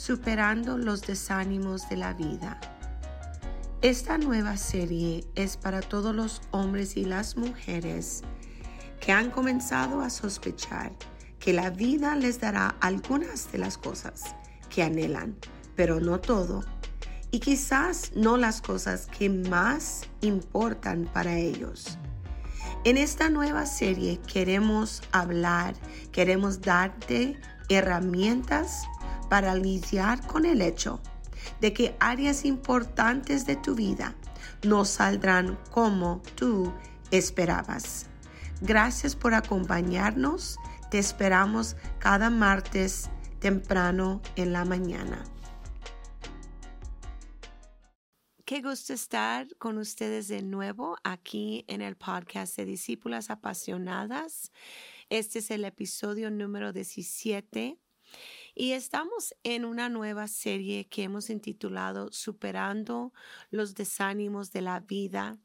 Superando los desánimos de la vida. Esta nueva serie es para todos los hombres y las mujeres que han comenzado a sospechar que la vida les dará algunas de las cosas que anhelan, pero no todo, y quizás no las cosas que más importan para ellos. En esta nueva serie queremos hablar, queremos darte herramientas para lidiar con el hecho de que áreas importantes de tu vida no saldrán como tú esperabas. Gracias por acompañarnos. Te esperamos cada martes temprano en la mañana. Qué gusto estar con ustedes de nuevo aquí en el podcast de Discípulas Apasionadas. Este es el episodio número 17 y estamos en una nueva serie que hemos intitulado Superando los desánimos de la vida.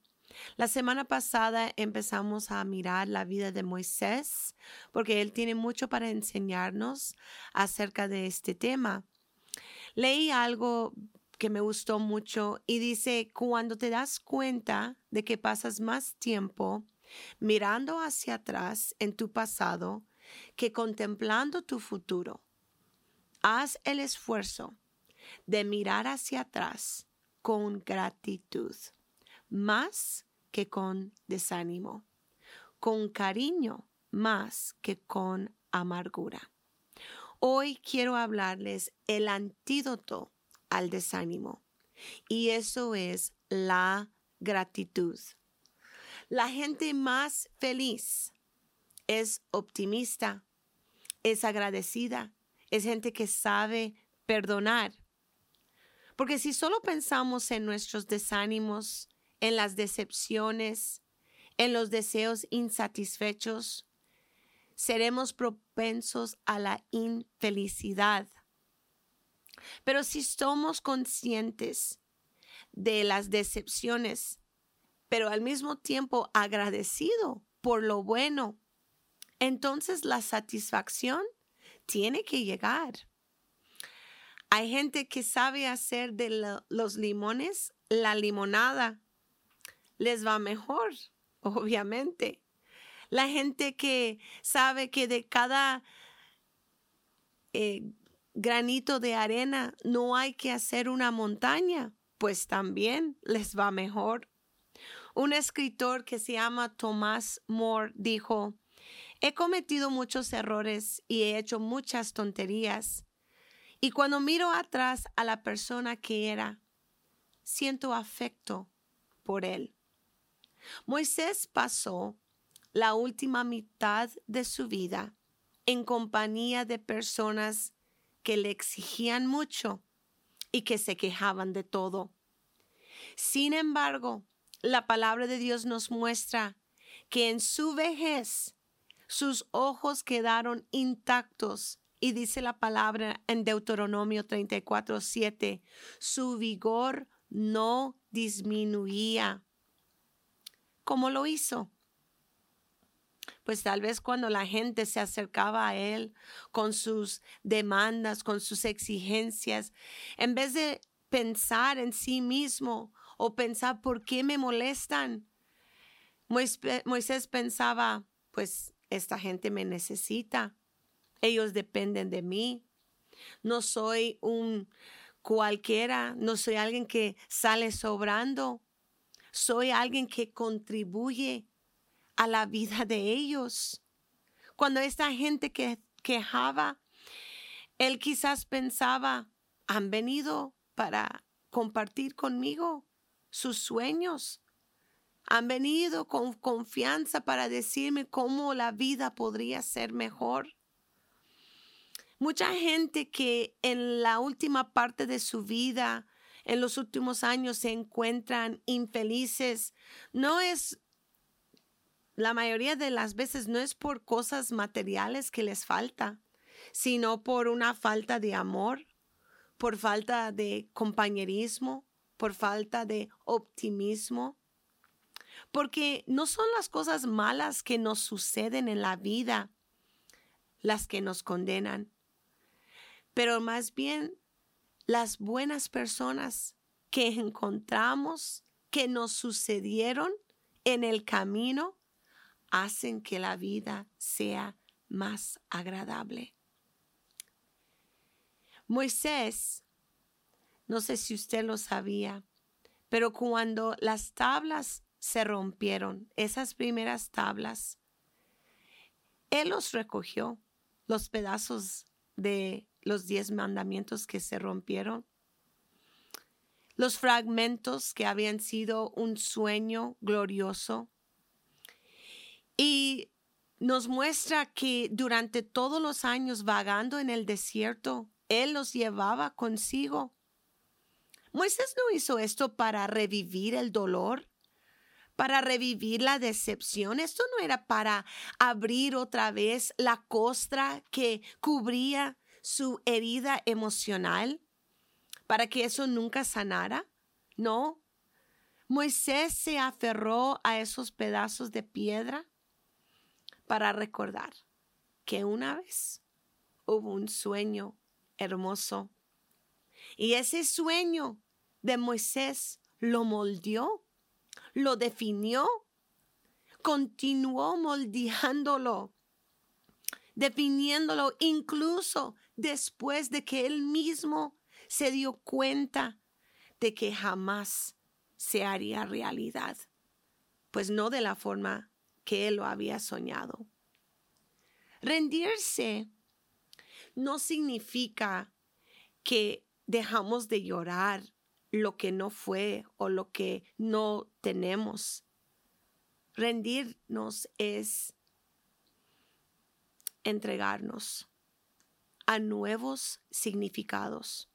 La semana pasada empezamos a mirar la vida de Moisés porque él tiene mucho para enseñarnos acerca de este tema. Leí algo que me gustó mucho y dice, cuando te das cuenta de que pasas más tiempo mirando hacia atrás en tu pasado que contemplando tu futuro, haz el esfuerzo de mirar hacia atrás con gratitud, más que con desánimo, con cariño más que con amargura. Hoy quiero hablarles el antídoto al desánimo. Y eso es la gratitud. La gente más feliz es optimista, es agradecida, es gente que sabe perdonar. Porque si solo pensamos en nuestros desánimos, en las decepciones, en los deseos insatisfechos, seremos propensos a la infelicidad. Pero si somos conscientes de las decepciones, pero al mismo tiempo agradecido por lo bueno, entonces la satisfacción tiene que llegar. Hay gente que sabe hacer de los limones la limonada. Les va mejor, obviamente. La gente que sabe que de cada eh, granito de arena, no hay que hacer una montaña, pues también les va mejor. Un escritor que se llama Thomas More dijo, he cometido muchos errores y he hecho muchas tonterías. Y cuando miro atrás a la persona que era, siento afecto por él. Moisés pasó la última mitad de su vida en compañía de personas que le exigían mucho y que se quejaban de todo. Sin embargo, la palabra de Dios nos muestra que en su vejez sus ojos quedaron intactos y dice la palabra en Deuteronomio 34, 7, su vigor no disminuía. ¿Cómo lo hizo? pues tal vez cuando la gente se acercaba a él con sus demandas, con sus exigencias, en vez de pensar en sí mismo o pensar por qué me molestan, Moisés pensaba, pues esta gente me necesita, ellos dependen de mí, no soy un cualquiera, no soy alguien que sale sobrando, soy alguien que contribuye a la vida de ellos. Cuando esta gente que quejaba, él quizás pensaba, han venido para compartir conmigo sus sueños. Han venido con confianza para decirme cómo la vida podría ser mejor. Mucha gente que en la última parte de su vida, en los últimos años, se encuentran infelices, no es la mayoría de las veces no es por cosas materiales que les falta, sino por una falta de amor, por falta de compañerismo, por falta de optimismo. Porque no son las cosas malas que nos suceden en la vida las que nos condenan, pero más bien las buenas personas que encontramos, que nos sucedieron en el camino, hacen que la vida sea más agradable. Moisés, no sé si usted lo sabía, pero cuando las tablas se rompieron, esas primeras tablas, él los recogió, los pedazos de los diez mandamientos que se rompieron, los fragmentos que habían sido un sueño glorioso. Y nos muestra que durante todos los años vagando en el desierto, Él los llevaba consigo. Moisés no hizo esto para revivir el dolor, para revivir la decepción. Esto no era para abrir otra vez la costra que cubría su herida emocional, para que eso nunca sanara. No. Moisés se aferró a esos pedazos de piedra para recordar que una vez hubo un sueño hermoso y ese sueño de Moisés lo moldeó, lo definió, continuó moldeándolo, definiéndolo incluso después de que él mismo se dio cuenta de que jamás se haría realidad, pues no de la forma que él lo había soñado. Rendirse no significa que dejamos de llorar lo que no fue o lo que no tenemos. Rendirnos es entregarnos a nuevos significados,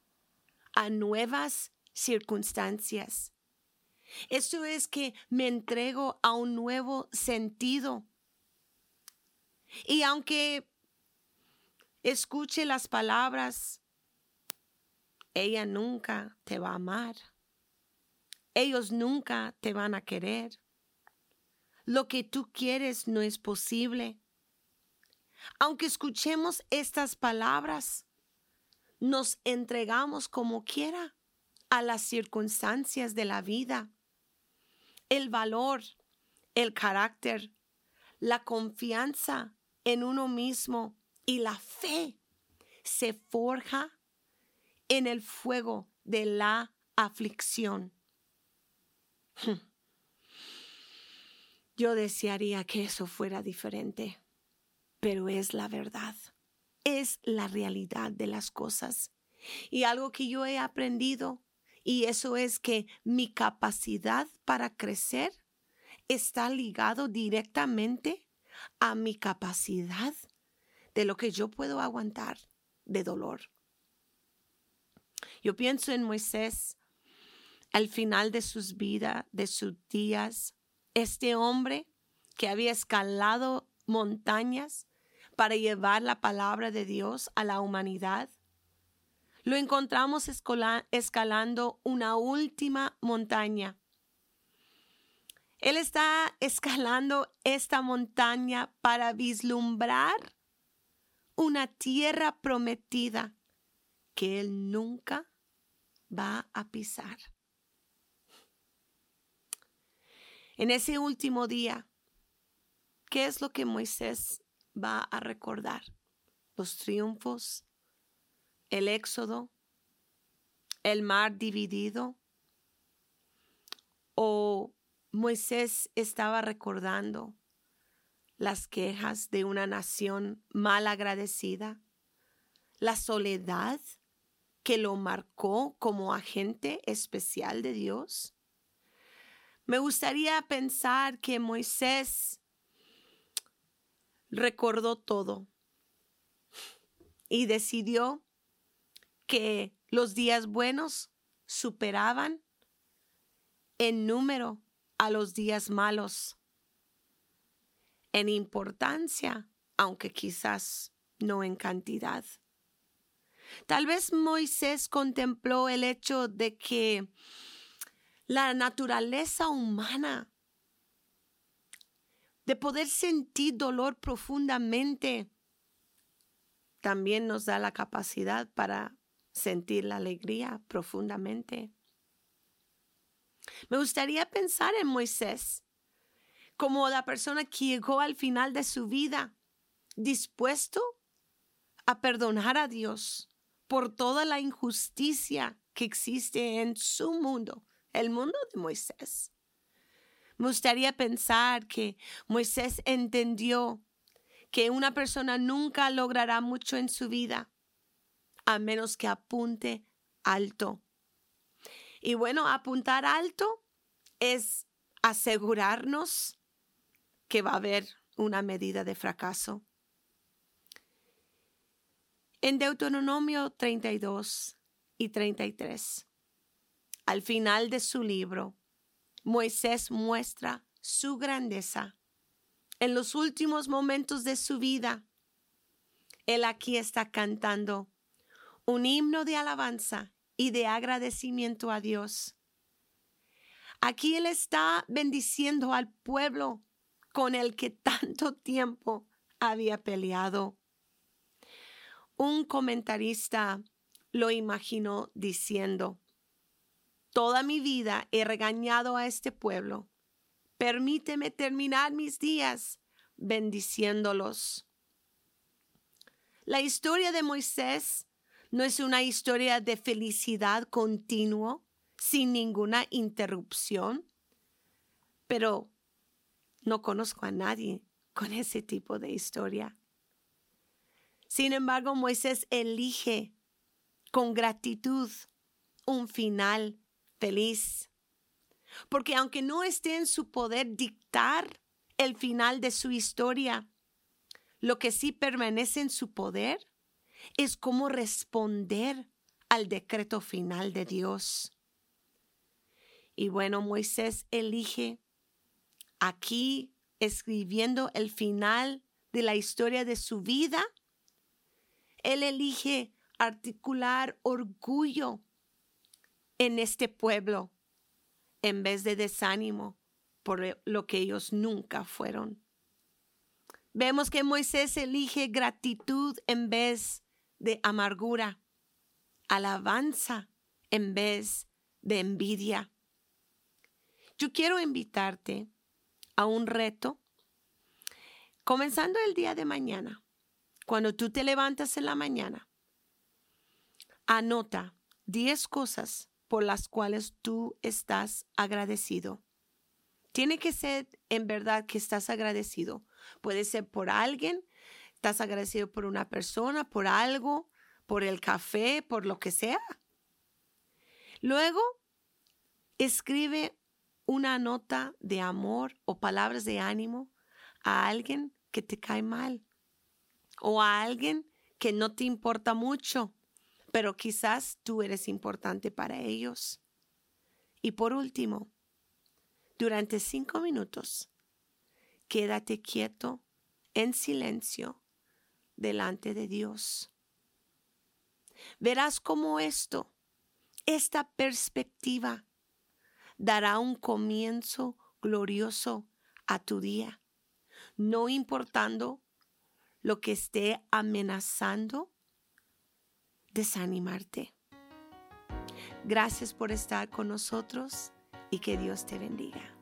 a nuevas circunstancias. Esto es que me entrego a un nuevo sentido. Y aunque escuche las palabras, ella nunca te va a amar. Ellos nunca te van a querer. Lo que tú quieres no es posible. Aunque escuchemos estas palabras, nos entregamos como quiera a las circunstancias de la vida. El valor, el carácter, la confianza en uno mismo y la fe se forja en el fuego de la aflicción. Yo desearía que eso fuera diferente pero es la verdad, es la realidad de las cosas. Y algo que yo he aprendido, y eso es que mi capacidad para crecer está ligado directamente a mi capacidad de lo que yo puedo aguantar de dolor. Yo pienso en Moisés al final de sus vidas, de sus días, este hombre que había escalado montañas para llevar la palabra de Dios a la humanidad. Lo encontramos escalando una última montaña. Él está escalando esta montaña para vislumbrar una tierra prometida que él nunca va a pisar. En ese último día, ¿qué es lo que Moisés va a recordar los triunfos, el éxodo, el mar dividido, o Moisés estaba recordando las quejas de una nación mal agradecida, la soledad que lo marcó como agente especial de Dios. Me gustaría pensar que Moisés recordó todo y decidió que los días buenos superaban en número a los días malos, en importancia, aunque quizás no en cantidad. Tal vez Moisés contempló el hecho de que la naturaleza humana de poder sentir dolor profundamente, también nos da la capacidad para sentir la alegría profundamente. Me gustaría pensar en Moisés como la persona que llegó al final de su vida dispuesto a perdonar a Dios por toda la injusticia que existe en su mundo, el mundo de Moisés. Me gustaría pensar que Moisés entendió que una persona nunca logrará mucho en su vida a menos que apunte alto. Y bueno, apuntar alto es asegurarnos que va a haber una medida de fracaso. En Deuteronomio 32 y 33, al final de su libro, Moisés muestra su grandeza. En los últimos momentos de su vida, él aquí está cantando un himno de alabanza y de agradecimiento a Dios. Aquí él está bendiciendo al pueblo con el que tanto tiempo había peleado. Un comentarista lo imaginó diciendo, Toda mi vida he regañado a este pueblo. Permíteme terminar mis días bendiciéndolos. La historia de Moisés no es una historia de felicidad continuo, sin ninguna interrupción, pero no conozco a nadie con ese tipo de historia. Sin embargo, Moisés elige con gratitud un final feliz. Porque aunque no esté en su poder dictar el final de su historia, lo que sí permanece en su poder es cómo responder al decreto final de Dios. Y bueno, Moisés elige aquí escribiendo el final de la historia de su vida. Él elige articular orgullo en este pueblo en vez de desánimo por lo que ellos nunca fueron. Vemos que Moisés elige gratitud en vez de amargura, alabanza en vez de envidia. Yo quiero invitarte a un reto, comenzando el día de mañana. Cuando tú te levantas en la mañana, anota 10 cosas por las cuales tú estás agradecido. Tiene que ser en verdad que estás agradecido. Puede ser por alguien, estás agradecido por una persona, por algo, por el café, por lo que sea. Luego, escribe una nota de amor o palabras de ánimo a alguien que te cae mal o a alguien que no te importa mucho pero quizás tú eres importante para ellos. Y por último, durante cinco minutos, quédate quieto en silencio delante de Dios. Verás cómo esto, esta perspectiva, dará un comienzo glorioso a tu día, no importando lo que esté amenazando desanimarte. Gracias por estar con nosotros y que Dios te bendiga.